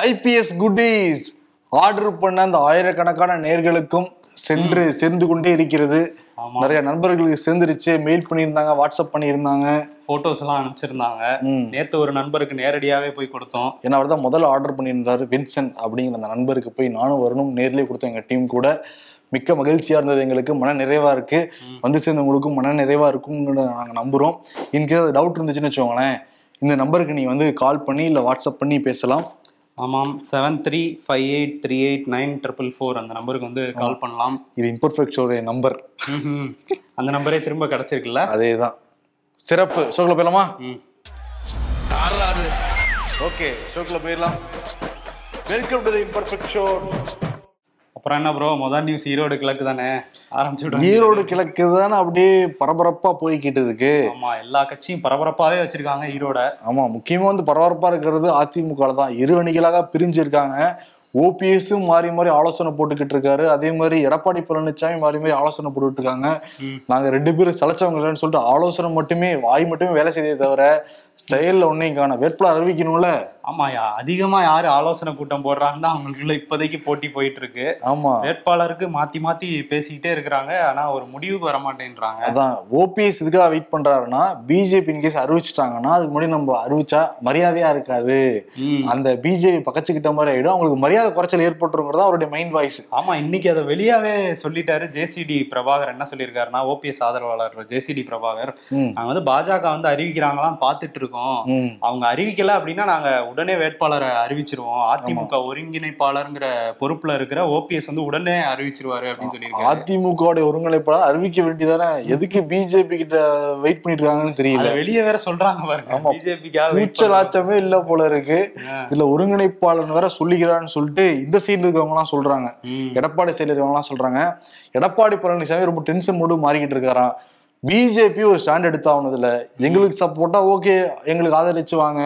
IPS குட்டீஸ் order பண்ண அந்த ஆயிரக்கணக்கான நேர்களுக்கும் சென்று சேர்ந்து கொண்டே இருக்கிறது. நிறைய நண்பர்களுக்கு சேர்ந்துருச்சு. மெயில் பண்ணியிருந்தாங்க வாட்ஸ்அப் பண்ணியிருந்தாங்க. போட்டோஸ் எல்லாம் அனுப்பிச்சிருந்தாங்க. நேத்து ஒரு நண்பருக்கு நேரடியாவே போய் கொடுத்தோம். ஏன்னா அவர் தான் முதல்ல ஆர்டர் பண்ணியிருந்தாரு வின்சென்ட் அப்படிங்கிற அந்த நண்பருக்கு போய் நானும் வரணும் நேர்லயே கொடுத்தோம் எங்க டீம் கூட. மிக்க மகிழ்ச்சியா இருந்தது எங்களுக்கு மன நிறைவா இருக்கு. வந்து சேர்ந்தவங்களுக்கும் மன நிறைவா இருக்கும்னு நாங்க நம்புறோம். இன்கேஸ் டவுட் இருந்துச்சுன்னு வச்சுக்கோங்களேன் இந்த நம்பருக்கு நீ வந்து கால் பண்ணி இல்ல வாட்ஸ்அப் பண்ணி பேசலாம். ஆமாம். Seven three five eight three eight nine triple four அந்த நம்பருக்கு வந்து கால் பண்ணலாம். இது இம்பர்ஃபெக்ட் ஷோடைய நம்பர். அந்த நம்பரே திரும்ப கிடைச்சிருக்குல்ல? அதே தான் சிறப்பு. ஷோக்கில் போயிடலாமா? ம். ஓகே. ஷோக்கில் போயிடலாம். Welcome to the imperfect show அப்புறம் என்ன ப்ரோ முதல் நியூஸ் ஈரோடு கிழக்கு தானே? ஆரம்பிச்சு ஈரோடு கிழக்கு தானே அப்படியே பரபரப்பா போய்கிட்டு இருக்கு. ஆமா எல்லா கட்சியும் பரபரப்பாவே வச்சிருக்காங்க ஈரோட. ஆமா முக்கியமா வந்து பரபரப்பா இருக்கிறது அதிமுக தான். இரு அணிகளாக பிரிஞ்சிருக்காங்க. ஓபிஎஸும் மாறி மாறி ஆலோசனை போட்டுக்கிட்டு இருக்காரு. அதே மாதிரி எடப்பாடி பழனிசாமி மாறி மாறி ஆலோசனை போட்டுட்டு இருக்காங்க. நாங்க ரெண்டு பேரும் சளைச்சவங்க இல்லைன்னு சொல்லிட்டு ஆலோசனை மட்டுமே வாய் மட்டுமே வேலை செய்தே தவிர செயல்ல ஒன்னையும் காண வேட்பாளர் அறிவிக்கணும்ல? ஆமாயா அதிகமா யாரு ஆலோசனை கூட்டம் போடுறாங்கன்னா அவங்களுக்குள்ள இப்போதைக்கு போட்டி போயிட்டு இருக்கு ஆமா. வேட்பாளருக்கு மாத்தி மாத்தி பேசிக்கிட்டே இருக்கிறாங்க ஆனா ஒரு முடிவுக்கு வர மாட்டேன்றாங்க அதான் ஓபிஎஸ் இதுக்காக வெயிட் பண்றாருன்னா பிஜேபி இன்கேஸ் அறிவிச்சிட்டாங்கன்னா அதுக்கு முன்னாடி நம்ம அறிவிச்சா மரியாதையா இருக்காது. அந்த பிஜேபி பக்கச்சுக்கிட்ட மாதிரி ஆயிடும். அவங்களுக்கு மரியாதை குறைச்சல் ஏற்பட்டுருங்கிறதா அவருடைய மைண்ட் வாய்ஸ் ஆமா இன்னைக்கு அதை வெளியாவே சொல்லிட்டாரு ஜேசிடி பிரபாகர். என்ன சொல்லியிருக்காருன்னா ஓபிஎஸ் ஆதரவாளர் ஜேசிடி பிரபாகர். ம். நாங்க வந்து பாஜக வந்து அறிவிக்கிறாங்களான்னு பார்த்துட்டு இருக்கோம். ம். அவங்க அறிவிக்கல அப்படின்னா நாங்க உடனே வேட்பாளரை அறிவிச்சிருவோம். அதிமுக ஒருங்கிணைப்பாளருங்கிற பொறுப்புல இருக்கிற ஓபிஎஸ் வந்து உடனே அறிவிச்சிருவாரு அப்படின்னு சொல்லியிருக்காரு. அதிமுக ஒருங்கிணைப்பாளர் அறிவிக்க வேண்டியதானே? எதுக்கு பிஜேபி கிட்ட வெயிட் பண்ணிட்டு இருக்காங்கன்னு தெரியல வெளியே வேற சொல்றாங்க பாருங்க. பிஜேபிக்காக கூச்சலாச்சமே இல்ல போல இருக்கு. இதுல ஒருங்கிணைப்பாளர் வேற சொல்லிக்கிறான்னு சொல்லிட்டு இந்த சைடுல இருக்கவங்க எல்லாம் சொல்றாங்க எடப்பாடி சைடுல இருக்கவங்க எல்லாம் சொல்றாங்க. எடப்பாடி பழனிசாமி ரொம்ப டென்ஷன் மூடு மாறிக்கிட்டு இருக்காராம். பிஜேபி ஒரு ஸ்டாண்ட் எடுத்தாகணுதுல எங்களுக்கு சப்போர்ட்டா ஓகே எங்களுக்கு ஆதரிச்சு வாங்க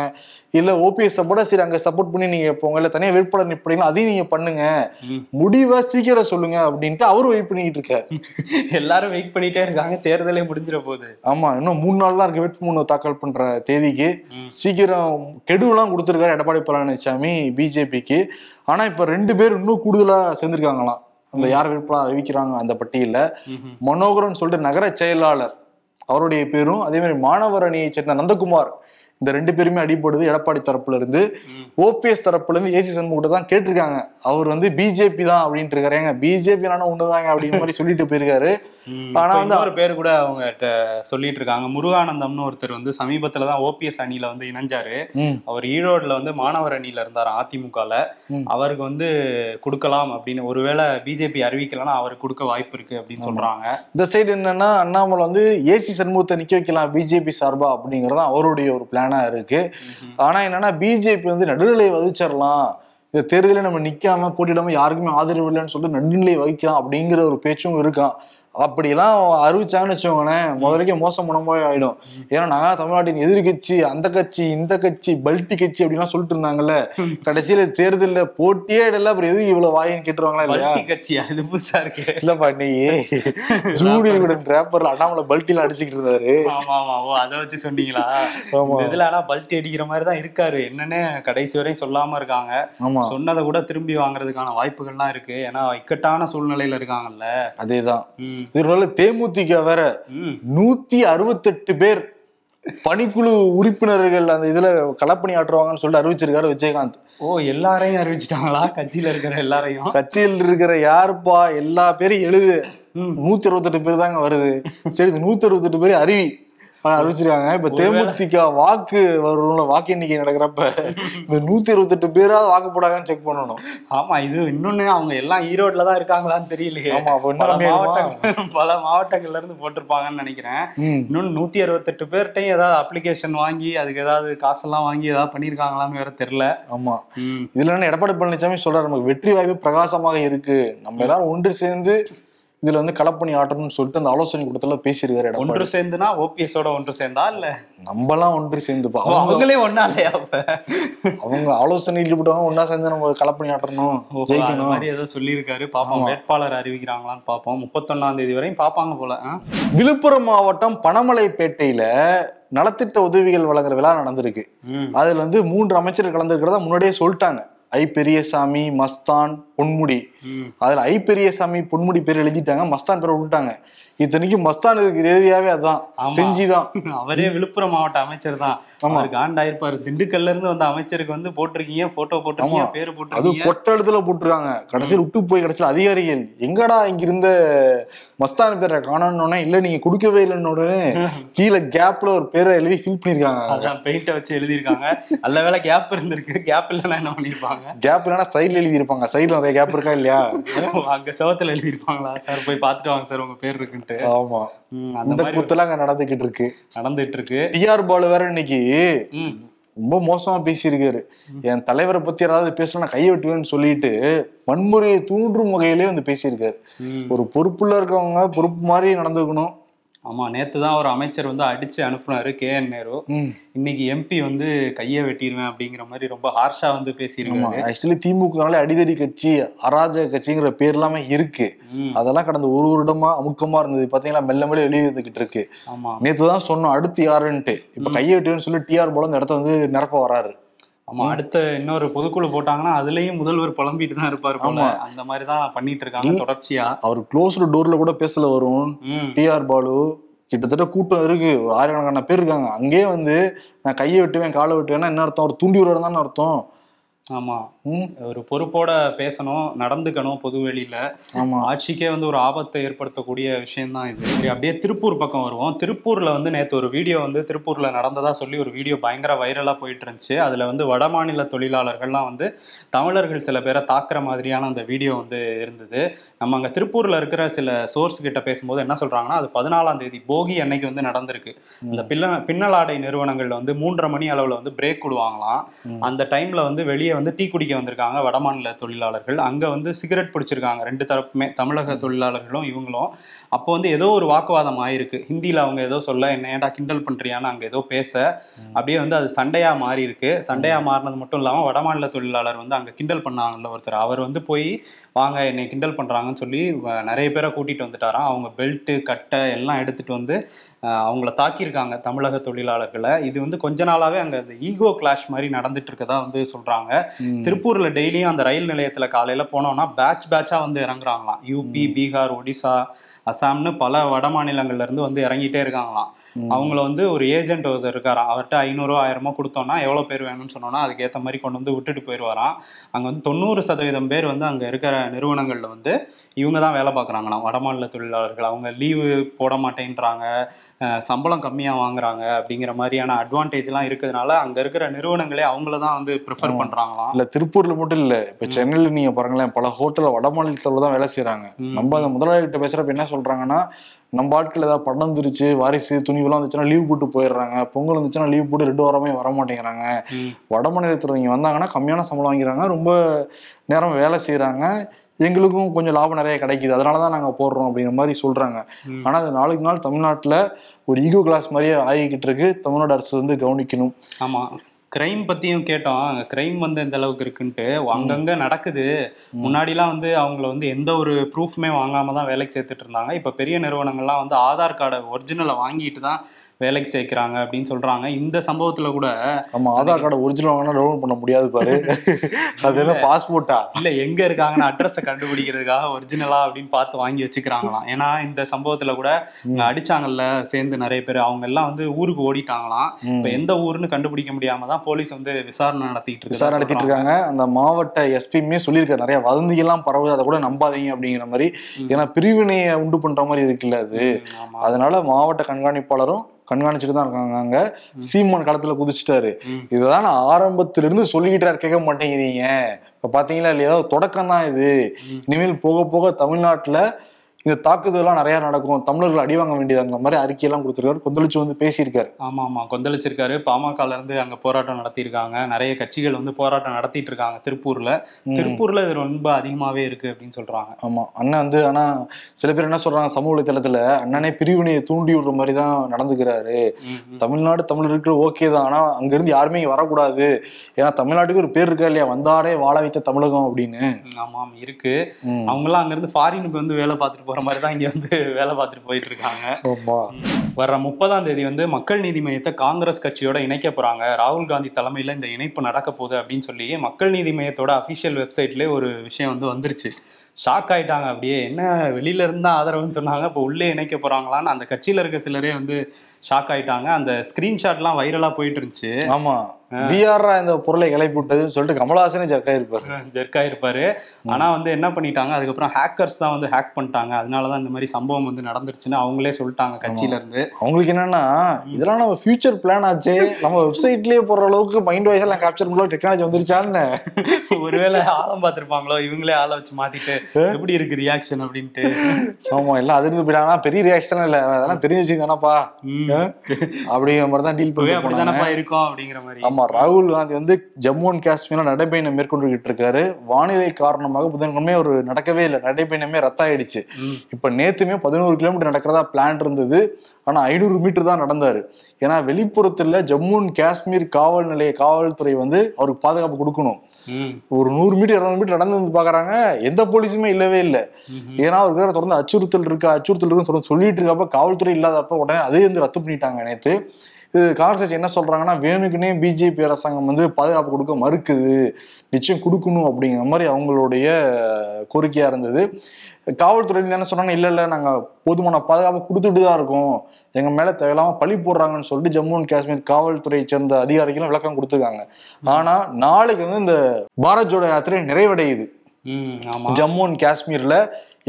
இல்ல ஓபிஎஸ் சப்போர்ட்டா சரி அங்க சப்போர்ட் பண்ணி நீங்க போங்க. இல்ல தனியா வேட்பாளர் நிப்பீங்களா அதையும் நீங்க பண்ணுங்க. முடிவை சீக்கிரம் சொல்லுங்க அப்படின்ட்டு அவரும் வெயிட் பண்ணிக்கிட்டு இருக்காரு. எல்லாரும் வெயிட் பண்ணிட்டே இருக்காங்க. தேர்தலே முடிஞ்சிட போகுது ஆமா இன்னும் மூணு நாள் தான் இருக்கு வேட்புமனு தாக்கல் பண்ற தேதிக்கு. சீக்கிரம் கெடுவெல்லாம் கொடுத்துருக்காரு எடப்பாடி பழனிசாமி பிஜேபிக்கு ஆனா இப்ப ரெண்டு பேர் இன்னும் கூடுதலா சேர்ந்திருக்காங்களாம். அந்த யார் வேட்பாளர் அறிவிக்கிறாங்க அந்த பட்டியல்ல. மனோகரன் சொல்லிட்டு நகர செயலாளர். அவருடைய பேரும் அதே மாதிரி மாணவர் அணியை சேர்ந்த நந்தகுமார். இந்த ரெண்டு பேருமே அடிபடுது. எடப்பாடி தரப்புல இருந்து. ஓபிஎஸ் தரப்புல இருந்து ஏசி சண்முகிட்ட தான் கேட்டிருக்காங்க. அவர் வந்து பிஜேபி தான் அப்படின்ட்டு இருக்காரு ஏங்க பிஜேபி நானும் ஒண்ணுதாங்க அப்படிங்கிற மாதிரி சொல்லிட்டு போயிருக்காரு. ஆனா வந்து- இன்னொரு பேர் கூட அவங்க சொல்லிட்டு இருக்காங்க முருகானந்தம்னு ஒருத்தர் வந்து சமீபத்துல தான் ஓபிஎஸ் அணியில வந்து இணைஞ்சாரு. அவர் ஈரோடுல வந்து மாணவர் அணியில இருந்தார் அதிமுகல. அவருக்கு வந்து கொடுக்கலாம் அப்படின்னு. ஒருவேளை பிஜேபி அறிவிக்கலன்னா அவருக்கு கொடுக்க வாய்ப்பு இருக்கு அப்படின்னு சொல்றாங்க. இந்த சைடு என்னன்னா அண்ணாமலை வந்து ஏசி சண்முகத்தை நிக்க வைக்கலாம் பிஜேபி சார்பா அப்படிங்கறது அவருடைய ஒரு பிளானா இருக்கு. ஆனா என்னன்னா பிஜேபி வந்து நடுநிலை வகிச்சிடலாம் இந்த தேர்தலில் நம்ம நிக்காம போட்டியிடாம யாருக்குமே ஆதரவு இல்லைன்னு சொல்லிட்டு நடுநிலை வகிக்கலாம் அப்படிங்கிற ஒரு பேச்சும் இருக்கான் அப்படியெல்லாம் அறிவிச்சாங்கன்னு வச்சுக்கோங்களேன். முதல்ல மோசம் பண்ண மாதிரி ஆயிடும். ஏன்னா நான் தமிழ்நாட்டின் எதிர்கட்சி அந்த கட்சி இந்த கட்சி பல்டி கட்சி அப்படின்லாம் சொல்லிட்டு இருந்தாங்கல்ல. கடைசியில தேர்தலில் போட்டியே இடல அப்புறம் எதுக்கு இவ்வளவு வாயின்னு கேட்டுருவாங்களா இல்லையா? கட்சியா? இது புதுசா இருக்கு. இல்லப்பா நீ ஜூனியர் ரேப்பர்ல அண்ணாமலை பல்ட்டில அடிச்சுக்கிட்டு இருந்தாரு. ஆமா ஆமா ஓ அதை வச்சு சொன்னீங்களா? ஆமா. இதுல ஆனா பல்ட்டி அடிக்கிற மாதிரி தான் இருக்காரு. என்னன்னு கடைசி வரையும் சொல்லாம இருக்காங்க. ஆமா. சொன்னதை கூட திரும்பி வாங்குறதுக்கான வாய்ப்புகள்லாம் இருக்கு. ஏன்னா இக்கட்டான சூழ்நிலையில இருக்காங்கல்ல. அதேதான். இதனால தேமுதிக வேற. நூத்தி அறுபத்தெட்டு பேர் பணிக்குழு உறுப்பினர்கள் அந்த இதுல களப்பணி ஆற்றுவாங்கன்னு சொல்லிட்டு அறிவிச்சிருக்காரு விஜயகாந்த். ஓ எல்லாரையும் அறிவிச்சிட்டாங்களா? கட்சியில இருக்கிற எல்லாரையும்? கட்சியில் இருக்கிற யாருப்பா? எல்லா பேரும் எழுது. நூத்தி அறுபத்தெட்டு பேர் தாங்க வருது. சரி நூத்தி அறுபத்தெட்டு பேர் அறிவி. அறிவிச்சிருக்காங்க. இப்ப தேமுதிக வாக்கு வரும்ல வாக்கு எண்ணிக்கை நடக்கிறப்ப. இந்த நூத்தி அறுபத்தெட்டு பேராவது வாக்கு போடாங்கன்னு செக் பண்ணணும். ஆமா இது இன்னொன்னு அவங்க எல்லாம் ஈரோட்ல தான் இருக்காங்களான்னு தெரியலையே. ஆமா பல மாவட்டங்கள்ல இருந்து போட்டிருப்பாங்கன்னு நினைக்கிறேன். இன்னொன்னு நூத்தி அறுபத்தெட்டு பேர்ட்டையும் ஏதாவது அப்ளிகேஷன் வாங்கி அதுக்கு ஏதாவது காசெல்லாம் வாங்கி ஏதாவது பண்ணிருக்காங்களான்னு வேற தெரியல. ஆமா. இதுல எடப்பாடி பழனிசாமி சொல்றாரு நமக்கு வெற்றி வாய்ப்பு பிரகாசமாக இருக்கு. நம்ம எல்லாரும் ஒன்று சேர்ந்து இதுல வந்து களப்பணி ஆட்டணும்னு சொல்லிட்டு அந்த ஆலோசனை கூட்டத்துல பேசியிருக்காரு ஒன்று சேர்ந்துனா ஓபிஎஸோட ஒன்று சேர்ந்தா இல்ல? நம்மலாம் ஒன்று சேர்ந்துப்பா அவங்களே ஒன்னா இல்லையா அவங்க ஆலோசனை ஈடுபட்டவங்க ஒன்னா சேர்ந்து நம்ம களப்பணி ஆட்டணும் ஜெயிக்கணும். மாதிரி ஏதோ சொல்லியிருக்காரு. பாப்போம் வேட்பாளர் அறிவிக்கிறாங்களான்னு பாப்போம். முப்பத்தொன்னாம் தேதி வரையும் பாப்பாங்க போல? விழுப்புரம் மாவட்டம் பனமலைப்பேட்டையில நலத்திட்ட உதவிகள் வழங்குற விழா நடந்திருக்கு. அதுல வந்து மூன்று அமைச்சர்கள் கலந்துருக்கிறதா முன்னாடியே சொல்லிட்டாங்க. ஐ பெரியசாமி மஸ்தான் பொன்முடி. அதுல ஐ பெரியசாமி பொன்முடி பேர் எழுதிட்டாங்க மஸ்தான் பேரை விட்டுட்டாங்க. இத்தனைக்கும் மஸ்தான் இருக்கிற ஏரியாவே அதான். செஞ்சிதான் அவரே விழுப்புரம் மாவட்ட அமைச்சர் தான். அவருக்கு ஆண்டாயிருப்பாரு. திண்டுக்கல்ல இருந்து வந்த அமைச்சருக்கு வந்து போட்டிருக்கீங்க போட்டோ போட்டிருக்கீங்க. பேரு அது போட்டிருக்கீங்க. பொட்ட இடத்துல போட்டுருக்காங்க. கடைசியில் விட்டு போய் கடைசியில் அதிகாரிகள். எங்கடா இங்க இருந்த மஸ்தான் பேரை காணோன்னு இல்ல நீங்க கொடுக்கவே இல்லைன்னு உடனே கீழே கேப்ல ஒரு பேரை எழுதி ஃபில் பண்ணிருக்காங்க. அதான் பெயிண்ட வச்சு எழுதியிருக்காங்க. நல்ல வேளை கேப் இருந்திருக்கு. கேப் இல்லைன்னா என்ன பண்ணிருப்பாங்க கேப் இல்லைன்னா சைடுல எழுதி இருப்பாங்க சைடுல நிறைய கேப் இருக்கா இல்லையா? அங்க செவத்துல எழுதியிருப்பாங்களா? சார் போய் பார்த்துட்டு வாங்க சார் உங்க பேர் இருக்குன்ட்டு. ஆமா. அந்த கூத்தெல்லாம் அங்க நடந்துகிட்டு இருக்கு. நடந்துட்டு இருக்கு டிஆர் பாலு வேற இன்னைக்கு ரொம்ப மோசமா பேசியிருக்காரு. என் தலைவரை பத்தி யாராவது பேசலாம் கையை வெட்டுவேன்னு சொல்லிட்டு வன்முறையை தூண்டும் வகையிலே வந்து பேசியிருக்காரு. ஒரு பொறுப்புள்ள இருக்கவங்க பொறுப்பு மாதிரி நடந்துக்கணும். ஆமா நேத்து தான் ஒரு அமைச்சர் வந்து அடிச்சு அனுப்புனாரு கே என் நேரு. இன்னைக்கு எம்பி வந்து கையை வெட்டிடுவேன் அப்படிங்கிற மாதிரி ரொம்ப ஹார்ஷா வந்து ஆமா பேசியிருக்காரு ஆக்சுவலி திமுகனாலே அடிதடி கட்சி அராஜக கட்சிங்கிற பேர் எல்லாமே இருக்கு. அதெல்லாம் கடந்த ஒரு வருடமா அமுக்கமா இருந்தது. பாத்தீங்களா மெல்ல மெல்ல வெளியே வந்துகிட்டு இருக்கு. ஆமா. நேத்து தான் சொன்னோம் அடுத்து யாருன்ட்டு. இப்ப கையை வெட்டுவேன்னு சொல்லி டிஆர் போல இந்த இடத்த வந்து நிரப்ப வராரு. ஆமா அடுத்த இன்னொரு பொதுக்குழு போட்டாங்கன்னா அதுலயும் முதல்வர் புலம்பிட்டு தான் இருப்பாரு ஆமா. அந்த மாதிரி தான் பண்ணிட்டு இருக்காங்க தொடர்ச்சியா. அவர் க்ளோஸ்டு டோர்ல கூட பேசல வரும் டிஆர் பாலு கிட்டத்தட்ட கூட்டம் இருக்கு. ஒரு ஆயிரக்கணக்கான பேர் இருக்காங்க. அங்கேயே வந்து நான் கையை வெட்டுவேன் காலை வெட்டுவேன்னா என்ன அர்த்தம்? அவர் தூண்டி விடுறது தானே அர்த்தம். ஆமா. ஒரு பொறுப்போட பேசணும் நடந்துக்கணும் பொது வெளியில. ஆமா. ஆட்சிக்கே வந்து ஒரு ஆபத்தை ஏற்படுத்தக்கூடிய விஷயம் தான் இது. சரி அப்படியே திருப்பூர் பக்கம் வருவோம். திருப்பூர்ல வந்து நேற்று ஒரு வீடியோ வந்து திருப்பூர்ல நடந்ததா சொல்லி ஒரு வீடியோ பயங்கர வைரலா போயிட்டு இருந்துச்சு அதுல வந்து வடமாநில தொழிலாளர்கள்லாம் வந்து தமிழர்கள் சில பேரை தாக்குற மாதிரியான அந்த வீடியோ வந்து இருந்தது. நம்ம அங்க திருப்பூர்ல இருக்கிற சில சோர்ஸ் கிட்ட பேசும்போது என்ன சொல்றாங்கன்னா அது பதினாலாம் தேதி போகி அன்னைக்கு வந்து நடந்திருக்கு. இந்த பின்ன பின்னலாடை நிறுவனங்கள்ல வந்து மூன்றரை மணி அளவுல வந்து பிரேக் விடுவாங்களாம். அந்த டைம்ல வந்து வெளியே வந்து டீ குடிக்க வந்திருக்காங்க வடமாநில தொழிலாளர்கள். அங்க வந்து சிகரெட் பிடிச்சிருக்காங்க ரெண்டு தரப்புமே தமிழக தொழிலாளர்களும் இவங்களும். அப்போ வந்து ஏதோ ஒரு வாக்குவாதம் ஆயிருக்கு. ஹிந்தியில அவங்க ஏதோ சொல்ல என்ன ஏன்டா கிண்டல் பண்றியான்னு அங்க ஏதோ பேச. அப்படியே வந்து அது சண்டையா மாறி இருக்கு சண்டையா மாறினது மட்டும் இல்லாம வடமாநில தொழிலாளர் வந்து அங்க கிண்டல் பண்ணாங்கல்ல ஒருத்தர். அவர் வந்து போய் வாங்க என்னை கிண்டல் பண்றாங்கன்னு சொல்லி நிறைய பேரை கூட்டிட்டு வந்துட்டாராம். அவங்க பெல்ட்டு கட்டை எல்லாம் எடுத்துட்டு வந்து அவங்கள தாக்கியிருக்காங்க தமிழக தொழிலாளர்களை. இது வந்து கொஞ்ச நாளாவே அங்க இந்த ஈகோ கிளாஷ் மாதிரி நடந்துட்டு இருக்கதா வந்து சொல்றாங்க. ம். திருப்பூர்ல டெய்லியும் அந்த ரயில் நிலையத்துல காலையில போனோம்னா பேட்ச் பேட்சா வந்து இறங்குறாங்களாம். யூபி பீகார் ஒடிசா அசாம்னு பல வட மாநிலங்கள்ல இருந்து வந்து இறங்கிட்டே இருக்காங்களாம். அவங்கள வந்து ஒரு ஏஜென்ட் ஒருத்தர் இருக்காராம் அவர்கிட்ட ஐநூறு ஆயிரமோ கொடுத்தோம்னா எவ்வளவு பேர் வேணும்னு சொன்னோம்னா அதுக்கு ஏத்த மாதிரி கொண்டு வந்து விட்டுட்டு போயிடுவாராம் அங்க வந்து தொண்ணூறு சதவீதம் பேர் வந்து அங்க இருக்கிற நிறுவனங்கள்ல வந்து இவங்க தான் வேலை பார்க்குறாங்களாம். வடமாநில தொழிலாளர்கள் அவங்க லீவு போட மாட்டேன்றாங்க சம்பளம் கம்மியாக வாங்குறாங்க அப்படிங்கிற மாதிரியான அட்வான்டேஜ்லாம் இருக்கிறதுனால அங்கே இருக்கிற நிறுவனங்களே அவங்கள தான் வந்து ப்ரிஃபர் பண்ணுறாங்களாம் இல்ல திருப்பூர்ல மட்டும் இல்ல. இப்ப சென்னையில நீங்க பாருங்களேன் பல ஹோட்டல்ல வட மாநிலத்துல தான் வேலை செய்யறாங்க ம். நம்ம அந்த முதலாளி கிட்ட பேசுறப்ப என்ன சொல்றாங்கன்னா நம்ம ஆட்கள் ஏதாவது படம் வந்துருச்சு வாரிசு துணிவெல்லாம் வந்துச்சுன்னா லீவ் போட்டு போயிடுறாங்க. பொங்கல் வந்துச்சுன்னா லீவ் போட்டு ரெண்டு வாரமே வர மாட்டேங்கிறாங்க. வட மாநிலத்துல இங்க வந்தாங்கன்னா கம்மியான சம்பளம் வாங்கிறாங்க ரொம்ப நேரம் வேலை செய்யறாங்க எங்களுக்கும் கொஞ்சம் லாபம் நிறைய கிடைக்குது. அதனாலதான் நாங்க போடுறோம் அப்படிங்கிற மாதிரி சொல்றாங்க. ம். ஆனா அது நாளுக்கு நாள் தமிழ்நாட்டுல ஒரு ஈகோ கிளாஸ் மாதிரியே ஆகிக்கிட்டு இருக்கு. தமிழ்நாடு அரசு வந்து கவனிக்கணும். ஆமா. கிரைம் பத்தியும் கேட்டோம். அங்க கிரைம் வந்து எந்த அளவுக்கு இருக்குன்ட்டு. அங்கங்க நடக்குது. முன்னாடிலாம் வந்து அவங்கள வந்து எந்த ஒரு ப்ரூஃப்மே வாங்காம தான் வேலைக்கு சேர்த்துட்டு இருந்தாங்க. இப்ப பெரிய நிறுவனங்கள்லாம் வந்து ஆதார் கார்டை ஒரிஜினலை வாங்கிட்டு தான் வேலைக்கு சேர்க்கிறாங்க அப்படின்னு சொல்றாங்க. இந்த சம்பவத்துல கூட ஆமா ஆதார் கார்டு ஒரிஜினல் வாங்கினா டவுன்லோட் பண்ண முடியாது பாரு. அது என்ன பாஸ்போர்ட்டா இல்ல எங்க இருக்காங்கன்னு அட்ரஸை கண்டுபிடிக்கிறதுக்காக ஒரிஜினலா அப்படின்னு பார்த்து வாங்கி வச்சுக்கிறாங்களாம். ஏன்னா இந்த சம்பவத்துல கூட அடிச்சாங்கல்ல சேர்ந்து நிறைய பேர். அவங்க எல்லாம் வந்து ஊருக்கு ஓடிட்டாங்களாம். இப்ப எந்த ஊருன்னு கண்டுபிடிக்க முடியாம தான் போலீஸ் வந்து விசாரணை நடத்திட்டு இருக்கு விசாரணை நடத்திட்டு இருக்காங்க. அந்த மாவட்ட எஸ்பியுமே சொல்லியிருக்காரு. நிறைய வதந்திகள்லாம் பரவுது. அதை கூட நம்பாதீங்க அப்படிங்கிற மாதிரி. ஏன்னா பிரிவினையை உண்டு பண்ற மாதிரி இருக்குல்ல அது. அதனால மாவட்ட கண்காணிப்பாளரும் கண்காணிச்சுட்டு தான் இருக்காங்க அங்க. சீமான் களத்துல குதிச்சுட்டாரு. இதுதான் நான் ஆரம்பத்துல இருந்து சொல்லிக்கிட்டாரு கேட்க மாட்டேங்கிறீங்க. இப்ப பாத்தீங்களா இல்லையா? தொடக்கம் தான் இது. இனிமேல் போக போக தமிழ்நாட்டுல இந்த தாக்குதல்லாம் நிறைய நடக்கும். தமிழர்கள் அடி வாங்க வேண்டியதுங்கிற மாதிரி அறிக்கையெல்லாம் கொடுத்துருக்காரு. கொந்தளிச்சு வந்து பேசியிருக்காரு. ஆமா ஆமா கொந்தளிச்சிருக்காரு. பாமகல இருந்து அங்க போராட்டம் நடத்தியிருக்காங்க. நிறைய கட்சிகள் வந்து போராட்டம் நடத்திட்டு இருக்காங்க திருப்பூர்ல திருப்பூர்ல இது ரொம்ப அதிகமாவே இருக்கு அப்படின்னு சொல்றாங்க. ஆமா அண்ணன் வந்து ஆனா சில பேர் என்ன சொல்றாங்க சமூக வலைத்தளத்துல அண்ணனே பிரிவினையை தூண்டி விடுற மாதிரி தான் நடந்துக்கிறாரு. தமிழ்நாடு தமிழருக்கு ஓகே தான். ஆனா அங்க இருந்து யாருமே இங்க வரக்கூடாது. ஏன்னா தமிழ்நாட்டுக்கு ஒரு பேர் இருக்கா இல்லையா? வந்தாரே வாழ வைத்த தமிழகம் அப்படின்னு. ஆமா ஆமா இருக்கு. ம். அவங்க எல்லாம் அங்க இருந்து ஃபாரினுக்கு வந்து வேலை பார்த்துட்டு போற மாதிரி தான் இங்க வந்து வேலை பார்த்துட்டு போயிட்டு இருக்காங்க வர்ற முப்பதாம் தேதி வந்து மக்கள் நீதி மையத்தை காங்கிரஸ் கட்சியோட இணைக்க போறாங்க. ராகுல் காந்தி தலைமையில இந்த இணைப்பு நடக்க போகுது அப்படின்னு சொல்லி மக்கள் நீதி மையத்தோட அபிஷியல் வெப்சைட்லேயே ஒரு விஷயம் வந்து வந்துருச்சு. ஷாக் ஆயிட்டாங்க. அப்படியே என்ன வெளியில இருந்தா ஆதரவுன்னு சொன்னாங்க. இப்போ உள்ளே இணைக்க போறாங்களான்னு அந்த கட்சியில இருக்க சிலரே வந்து ஷாக் ஆயிட்டாங்க. அந்த ஸ்கிரீன்ஷாட்லாம் வைரலா போயிட்டு இருந்துச்சு. ஆமா. டிஆர்ரா இந்த பொருளை கிளப்பி விட்டதுன்னு சொல்லிட்டு கமலஹாசனே ஜர்க்கா இருப்பாரு ஜெர்க்கா இருப்பாரு ஆனா வந்து என்ன பண்ணிட்டாங்க? அதுக்கப்புறம் ஹேக்கர்ஸ் தான் வந்து ஹேக் பண்ணிட்டாங்க. அதனாலதான் இந்த மாதிரி சம்பவம் வந்து நடந்துருச்சுன்னு அவங்களே சொல்லிட்டாங்க கட்சியில இருந்து. அவங்களுக்கு என்னன்னா இதெல்லாம் நம்ம ஃபியூச்சர் பிளான் ஆச்சு. நம்ம வெப்சைட்லயே போற அளவுக்கு மைண்ட் வாய்ஸ் எல்லாம் கேப்சர் பண்ண டெக்னாலஜி வந்துருச்சான்னு. ஒருவேளை ஆழம் பார்த்திருப்பாங்களோ? இவங்களே ஆளை வச்சு மாத்திட்டு எப்படி இருக்கு ரியாக்ஷன் அப்படின்ட்டு? ஆமா எல்லாம் அதிர்ந்து போயிட்டாங்கன்னா பெரிய ரியாக்ஷன் இல்ல. அதெல்லாம் தெரிஞ்சு வச்சுதானப்பா ம். அப்படிங்கிற மாதிரி தான் டீல் பண்ணி அப்படிதானப்பா இருக்கும் அப்படிங்கிற மாதிரி. ஆமா ராகுல் காந்தி வந்து ஜம்மு அண்ட் காஷ்மீர்ல நடைபயணம் மேற்கொண்டுகிட்டு இருக்காரு. வானிலை காரணமாக புதன்கிழமை ஒரு நடக்கவே இல்லை. நடைபயணமே ரத்தாயிடுச்சு. இப்ப நேத்துமே பதினோரு கிலோமீட்டர் நடக்கிறதா பிளான் இருந்தது. ஆனா ஐநூறு மீட்டர் தான் நடந்தாரு. ஏன்னா வெளிப்புறத்துல ஜம்மு அண்ட் காஷ்மீர் காவல் நிலைய காவல்துறை வந்து அவருக்கு பாதுகாப்பு கொடுக்கணும். ஒரு நூறு மீட்டர் இருநூறு மீட்டர் நடந்து வந்து பாக்குறாங்க. எந்த போலீஸுமே இல்லவே இல்லை. ஏன்னா அவருக்கு வேற தொடர்ந்து அச்சுறுத்தல் இருக்கா அச்சுறுத்தல் இருக்குன்னு தொடர்ந்து சொல்லிட்டு இருக்கப்ப காவல்துறை இல்லாதப்ப உடனே அதே வந்து ரத்து பண்ணிட்டாங்க நேத்து. இது காங்கிரஸ் என்ன சொல்றாங்கன்னா வேணுக்குனே பிஜேபி அரசாங்கம் வந்து பாதுகாப்பு கொடுக்க மறுக்குது. நிச்சயம் கொடுக்கணும் அப்படிங்கிற மாதிரி அவங்களுடைய கோரிக்கையா இருந்தது. காவல்துறை என்ன சொன்னாங்க இல்ல இல்ல நாங்க போதுமான பாதுகாப்பு கொடுத்துட்டு தான் இருக்கோம். எங்க மேல தேவையில்லாம பழி போடுறாங்கன்னு சொல்லிட்டு ஜம்மு அண்ட் காஷ்மீர் காவல்துறையை சேர்ந்த அதிகாரிகளும் விளக்கம் கொடுத்துருக்காங்க. ஆனா நாளைக்கு வந்து இந்த பாரத் ஜோடோ யாத்திரை நிறைவடையுது. ஜம்மு அண்ட் காஷ்மீர்ல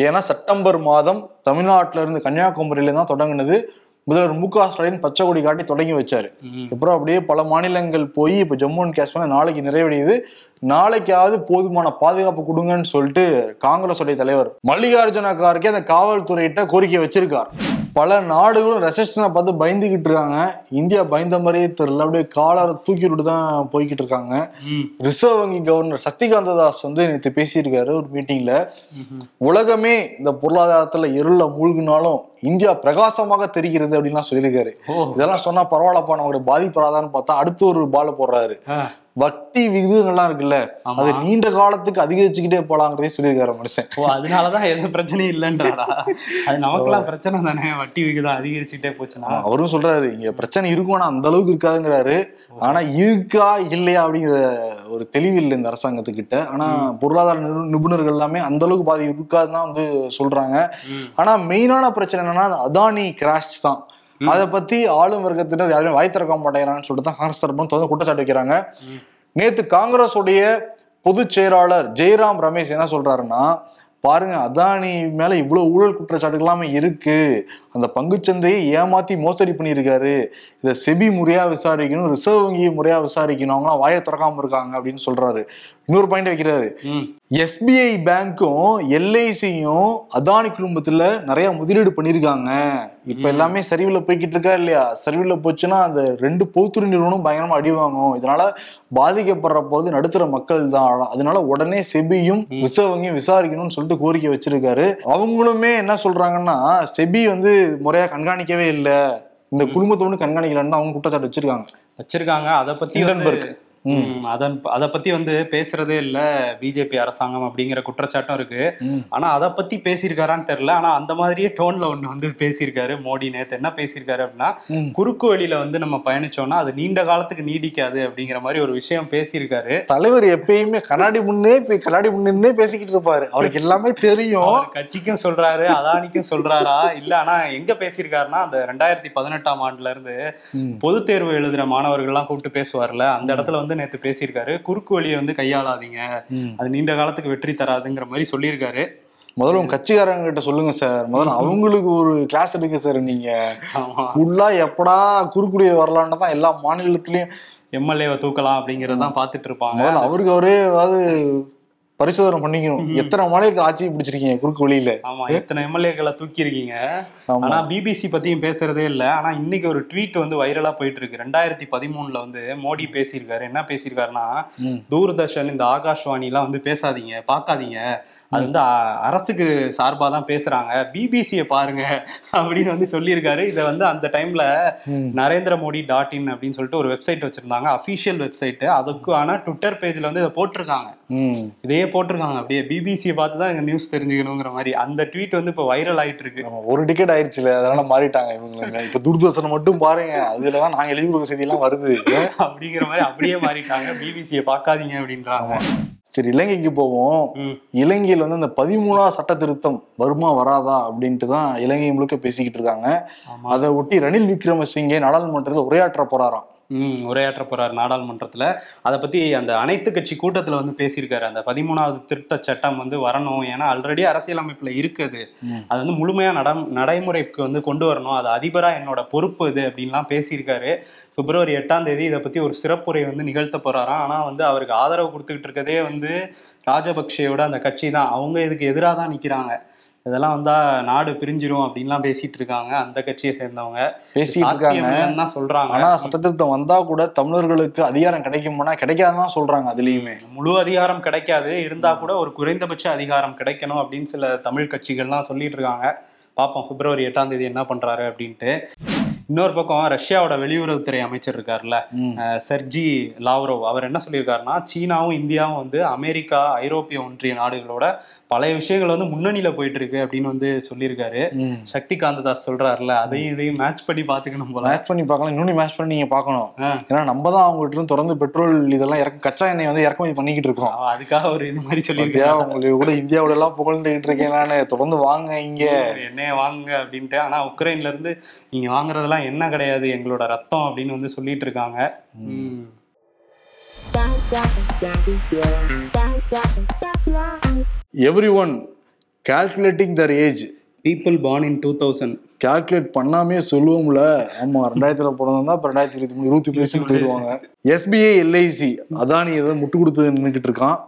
ஏன்னா செப்டம்பர் மாதம் தமிழ்நாட்டுல இருந்து கன்னியாகுமரியில தான் தொடங்குனது. முதல்வர் மு க ஸ்டாலின் பச்சை கொடி காட்டி தொடங்கி வச்சாரு. அப்புறம் அப்படியே பல மாநிலங்கள் போய் இப்ப ஜம்மு அண்ட் காஷ்மீர் நாளைக்கு நிறைவடையுது. நாளைக்காவது போதுமான பாதுகாப்பு கொடுங்கன்னு சொல்லிட்டு காங்கிரஸ் உடைய தலைவர் மல்லிகார்ஜுன கார்கே அந்த காவல்துறையிட்ட கோரிக்கை வச்சிருக்கார். பல நாடுகளும் ரெசப்ஷனை பார்த்து பயந்துகிட்டு இருக்காங்க. இந்தியா பயந்த மாதிரியே தெரியல. அப்படியே காலரை தூக்கி விட்டு தான் போய்கிட்டு இருக்காங்க. ரிசர்வ் வங்கி கவர்னர் சக்திகாந்த தாஸ் வந்து நேற்று பேசியிருக்காரு ஒரு மீட்டிங்ல. உலகமே இந்த பொருளாதாரத்துல இருள மூழ்கினாலும் இந்தியா பிரகாசமாக தெரிகிறது அப்படின்லாம் சொல்லியிருக்காரு. இதெல்லாம் சொன்னா பரவாயில்லப்பா நம்மளுடைய பாதிப்படாதான்னு பார்த்தா அடுத்து ஒரு பால போடுறாரு. வட்டி விகிதங்கள்லாம் இருக்குல்ல. அது நீண்ட காலத்துக்கு அதிகரிச்சுக்கிட்டே போலாங்கிறதே சொல்லியிருக்காரு மனுஷன். ஓ அதனாலதான் எந்த பிரச்சனையும் இல்லைன்றாரா? அது நமக்கெல்லாம் பிரச்சனை தானே வட்டி விகிதம் அதிகரிச்சுக்கிட்டே போச்சுன்னா. அவரும் சொல்றாரு இங்க பிரச்சனை இருக்கும் ஆனா அந்த அளவுக்கு இருக்காதுங்கிறாரு. ஆனா இருக்கா இல்லையா அப்படிங்கிற ஒரு தெளிவு இல்லை இந்த அரசாங்கத்துக்கிட்ட. ஆனா பொருளாதார நிபு- நிபுணர்கள் எல்லாமே அந்த அளவுக்கு பாதி இருக்காதுன்னு தான் வந்து சொல்றாங்க. ஆனா மெயினான பிரச்சனை என்னன்னா அதானி கிராஷ் தான். அதை பத்தி ஆளும் வர்க்கத்தினர் யாருமே வாய் திறக்க மாட்டேங்கிறாங்கன்னு சொல்லிட்டு தான் காங்கிரஸ் தரப்பு தொடர்ந்து குற்றச்சாட்டு வைக்கிறாங்க. நேத்து காங்கிரஸுடைய பொதுச் செயலாளர் ஜெயராம் ரமேஷ் என்ன சொல்றாருன்னா பாருங்க அதானி மேல இவ்வளவு ஊழல் குற்றச்சாட்டுகளாமே இருக்கு. அந்த பங்குச்சந்தையை ஏமாத்தி மோசடி பண்ணியிருக்காரு. இதை செபி முறையா விசாரிக்கணும் ரிசர்வ் வங்கி முறையா விசாரிக்கணும் அவங்களாம் வாயை திறக்காம இருக்காங்க அப்படின்னு சொல்றாரு. இன்னொரு பாயிண்ட் வைக்கிறாரு. எஸ்பிஐ பேங்க்கும் எல்ஐசியும் அதானி குடும்பத்துல நிறைய முதலீடு பண்ணிருக்காங்க இப்ப எல்லாமே சரிவுல போய்கிட்டு இருக்கா இல்லையா? சரிவுல போச்சுன்னா அந்த ரெண்டு பொதுத்துறை நிறுவனம் பயங்கரமா அடி வாங்கும். இதனால பாதிக்கப்படுற போது நடுத்தர மக்கள் தான். அதனால உடனே செபியும் ரிசர்வ் வங்கியும் விசாரிக்கணும்னு சொல்லிட்டு கோரிக்கை வச்சிருக்காரு. அவங்களுமே என்ன சொல்றாங்கன்னா செபி வந்து முறையா கண்காணிக்கவே இல்லை. இந்த குடும்பத்தை வந்து கண்காணிக்கலன்னு தான் அவங்க குற்றச்சாட்டு வச்சிருக்காங்க. வச்சிருக்காங்க. அதை பத்தி அதன் அதை பத்தி வந்து பேசுறதே இல்ல பிஜேபி அரசாங்கம் அப்படிங்கிற குற்றச்சாட்டும் இருக்கு. ஆனா அதை பத்தி பேசியிருக்காரான்னு தெரியல ஆனா அந்த மாதிரியே டோன்ல ஒண்ணு வந்து பேசியிருக்காரு மோடி நேத்து. என்ன பேசியிருக்காரு அப்படின்னா. குறுக்கு வழியில வந்து நம்ம பயணிச்சோம்னா அது நீண்ட காலத்துக்கு நீடிக்காது அப்படிங்கிற மாதிரி ஒரு விஷயம் பேசியிருக்காரு. தலைவர் எப்பயுமே கண்ணாடி முன்னே கண்ணாடி முன்னே பேசிக்கிட்டு இருப்பாரு. அவருக்கு எல்லாமே தெரியும். கட்சிக்கும் சொல்றாரு அதானிக்கும் சொல்றாரா? இல்ல ஆனா எங்க பேசியிருக்காருன்னா அந்த ரெண்டாயிரத்தி பதினெட்டாம் ஆண்டுல இருந்து ம். பொதுத் தேர்வு எழுதுற மாணவர்கள் எல்லாம் கூப்பிட்டு பேசுவார்ல அந்த இடத்துல வந்து நேத்து பேசியிருக்காரு. குறுக்கு வழியை வந்து கையாளாதீங்க. அது நீண்ட காலத்துக்கு வெற்றி தராதுங்கிற மாதிரி சொல்லியிருக்காரு. முதல்ல உங்க கட்சிக்காரங்க கிட்ட சொல்லுங்க சார். முதல்ல அவங்களுக்கு ஒரு கிளாஸ் எடுங்க சார் நீங்க. ஃபுல்லா எப்படா குறுக்குடிய வரலான்னு தான் எல்லா மாநிலத்திலயும் எம்எல்ஏவை தூக்கலாம் அப்படிங்கறதான் பாத்துட்டு இருப்பாங்க. அவருக்கு அவரே அதாவது பரிசோதனை பண்ணிக்கணும். எத்தனை மாநிலத்தில் ஆட்சி பிடிச்சிருக்கீங்க? குறுக்கு வழியில. ஆமா எத்தனை எம்எல்ஏக்களை தூக்கி இருக்கீங்க ஆனா பிபிசி பத்தியும் பேசுறதே இல்ல. ஆனா இன்னைக்கு ஒரு ட்வீட் வந்து வைரலா போயிட்டு இருக்கு ரெண்டாயிரத்தி பதிமூணுல வந்து மோடி பேசியிருக்காரு. என்ன பேசியிருக்காருன்னா. தூர்தர்ஷன் இந்த ஆகாஷ்வாணி எல்லாம் வந்து பேசாதீங்க பார்க்காதீங்க. அது வந்து அரசுக்கு சார்பா தான் பேசுறாங்க பிபிசியை பாருங்க அப்படின்னு வந்து சொல்லியிருக்காரு. இதை வந்து அந்த டைம்ல. நரேந்திர மோடி டாட் இன் அப்படின்னு சொல்லிட்டு ஒரு வெப்சைட் வச்சிருந்தாங்க. அஃபிஷியல் வெப்சைட் அதுக்கான ட்விட்டர் பேஜ்ல வந்து இதை போட்டிருக்காங்க. இதையே போட்டிருக்காங்க. அப்படியே பிபிசியை பார்த்து தான் நியூஸ் தெரிஞ்சுக்கணுங்கிற மாதிரி. அந்த ட்வீட் வந்து இப்போ வைரல் ஆயிட்டு இருக்கு ஒரு டிக்கெட் ஆயிடுச்சுல அதனால மாறிட்டாங்க இவங்க இப்ப தூர்தர்ஷனை மட்டும் பாருங்க. அதுலதான் நாங்க எழுதி கொடுக்குற செய்தி எல்லாம் வருது. அப்படிங்கிற மாதிரி அப்படியே மாறிட்டாங்க. பிபிசியை பார்க்காதீங்க அப்படின்றாங்க. சரி இலங்கைக்கு போவோம். இலங்கையில் வந்து அந்த பதிமூணாவது சட்ட திருத்தம் வருமா வராதா அப்படின்ட்டு தான் இலங்கை முழுக்க பேசிக்கிட்டு இருக்காங்க. அதை ஒட்டி ரணில் விக்ரமசிங்கே நாடாளுமன்றத்தில் உரையாற்ற போறாராம். உரையாற்ற போறார் நாடாளுமன்றத்துல. அதை பத்தி அந்த அனைத்து கட்சி கூட்டத்துல வந்து பேசியிருக்காரு. அந்த பதிமூணாவது திருத்த சட்டம் வந்து வரணும். ஏன்னா ஆல்ரெடி அரசியலமைப்புல இருக்குது. அது. வந்து முழுமையா நட நடைமுறைக்கு வந்து கொண்டு வரணும். அது அதிபரா என்னோட பொறுப்பு இது அப்படின்லாம் பேசியிருக்காரு. பிப்ரவரி எட்டாம் தேதி இதை பத்தி ஒரு சிறப்புரை வந்து நிகழ்த்த போறாராம். ஆனா வந்து அவருக்கு ஆதரவு கொடுத்துக்கிட்டு இருக்கதே வந்து ராஜபக்சேயோட அந்த கட்சி தான் அவங்க இதுக்கு எதிராக தான் நிக்கிறாங்க. இதெல்லாம் வந்தா நாடு பிரிஞ்சிரும் அப்படின்லாம் பேசிட்டு இருக்காங்க அந்த கட்சியை சேர்ந்தவங்க. பேசிட்டு இருக்காங்க சொல்றாங்க. ஆனா சட்டத்திருத்தம் வந்தா கூட தமிழர்களுக்கு அதிகாரம் கிடைக்குமானா கிடைக்காதுதான் சொல்றாங்க அதுலயுமே. முழு அதிகாரம் கிடைக்காது. இருந்தா கூட ஒரு குறைந்தபட்ச அதிகாரம் கிடைக்கணும் அப்படின்னு சில தமிழ் கட்சிகள்லாம் சொல்லிட்டு இருக்காங்க பார்ப்போம் பிப்ரவரி எட்டாம் தேதி என்ன பண்றாரு அப்படின்ட்டு. இன்னொரு பக்கம் ரஷ்யாவோட வெளியுறவுத்துறை அமைச்சர் இருக்கார்ல செர்ஜி லாவ்ரோவ். அவர் என்ன சொல்லியிருக்காருன்னா சீனாவும் இந்தியாவும் வந்து அமெரிக்கா ஐரோப்பிய ஒன்றிய நாடுகளோட பழைய விஷயங்கள் வந்து முன்னணியில போயிட்டு இருக்கு அப்படின்னு வந்து சொல்லியிருக்காரு. ம். சக்தி காந்ததாஸ் சொல்றாருல அதையும் இதையும் மேட்ச் பண்ணி பாத்துக்கணும் போல. மேட்ச் பண்ணி பார்க்கலாம். இன்னொன்னு மேட்ச் பண்ணி நீங்க பார்க்கணும். ஏன்னா நம்ம தான் அவங்ககிட்ட இருந்து தொடர்ந்து பெட்ரோல் இதெல்லாம் இறக்க கச்சா எண்ணெய் வந்து இறக்குமதி பண்ணிக்கிட்டு இருக்கோம். அதுக்காக ஒரு இது மாதிரி சொல்லியிருக்காரு. உங்களுக்கு கூட இந்தியாவோட எல்லாம் புகழ்ந்துகிட்டு இருக்கேன் தொடர்ந்து வாங்க இங்க. எண்ணெயை வாங்குங்க அப்படின்ட்டு. ஆனா உக்ரைன்ல இருந்து நீங்க வாங்குறதெல்லாம் என்ன கிடையாது எங்களோட ரத்தம் அப்படின்னு வந்து சொல்லிட்டு இருக்காங்க. Everyone calculating their age people born in two thousand calculate பண்ணாமே சொல்லுவோம்ல. ஆமா ரெண்டாயிரத்துல பிறந்தா இப்ப ரெண்டாயிரத்தி இருபத்தி மூணு இருபத்தி மூணு போயிருவாங்க எஸ்பிஐ எல்ஐசி அதானி ஏதோ முட்டு கொடுத்து நின்றுகிட்டு இருக்கான்.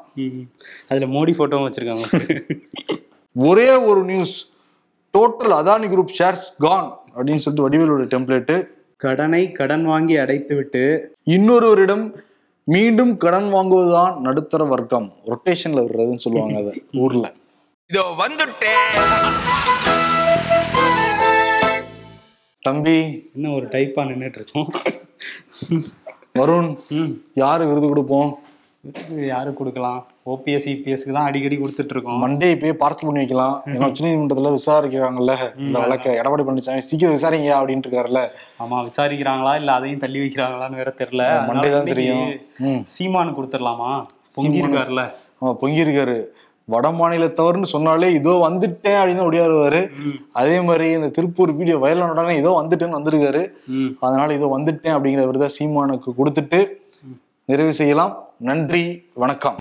அதுல மோடி போட்டோவும் வச்சிருக்காங்க. ஒரே ஒரு news total Adani group shares gone அப்படின்னு சொல்லிட்டு வடிவேலோட டெம்ப்ளேட்டு கடனை கடன் வாங்கி அடைத்து விட்டு இன்னொருவரிடம் மீண்டும் கடன் வாங்குவதுதான் நடுத்தர வர்க்கம். ரொட்டேஷன்ல வர்றதுன்னு சொல்லுவாங்க அதை ஊர்ல. இதோ வந்துட்டேன் தம்பி. இன்னும் ஒரு டைப்பா நின்னுட்டு இருக்கோம். வருண் ம். யாரு விருது கொடுப்போம்? யாரு கொடுக்கலாம்? ஓபிஎஸ் இபிஎஸ்க்கு தான் அடிக்கடி கொடுத்துட்டு இருக்கோம் மண்டே இப்பயே பார்சல் பண்ணி வைக்கலாம். ஏன்னா உச்ச நீதிமன்றத்துல விசாரிக்கிறாங்கல்ல இந்த வழக்க. எடப்பாடி பழனிசாமி சீக்கிரம் விசாரிங்க அப்படின்ட்டு இருக்காருல்ல. ஆமா விசாரிக்கிறாங்களா இல்ல அதையும் தள்ளி வைக்கிறாங்களான்னு வேற தெரியல. மண்டே தான் தெரியும். சீமானு கொடுத்துடலாமா? பொங்கி இருக்காருல்ல. ஆமா பொங்கியிருக்காரு வட மாநிலத்தவர்னு சொன்னாலே இதோ வந்துட்டேன் அப்படின்னு ஒடியாருவாரு ம். அதே மாதிரி இந்த திருப்பூர் வீடியோ வைரல் உடனே இதோ வந்துட்டேன்னு வந்திருக்காரு. அதனால இதோ வந்துட்டேன் அப்படிங்கிற விருதை சீமானுக்கு கொடுத்துட்டு நிறைவு செய்யலாம். நன்றி வணக்கம்.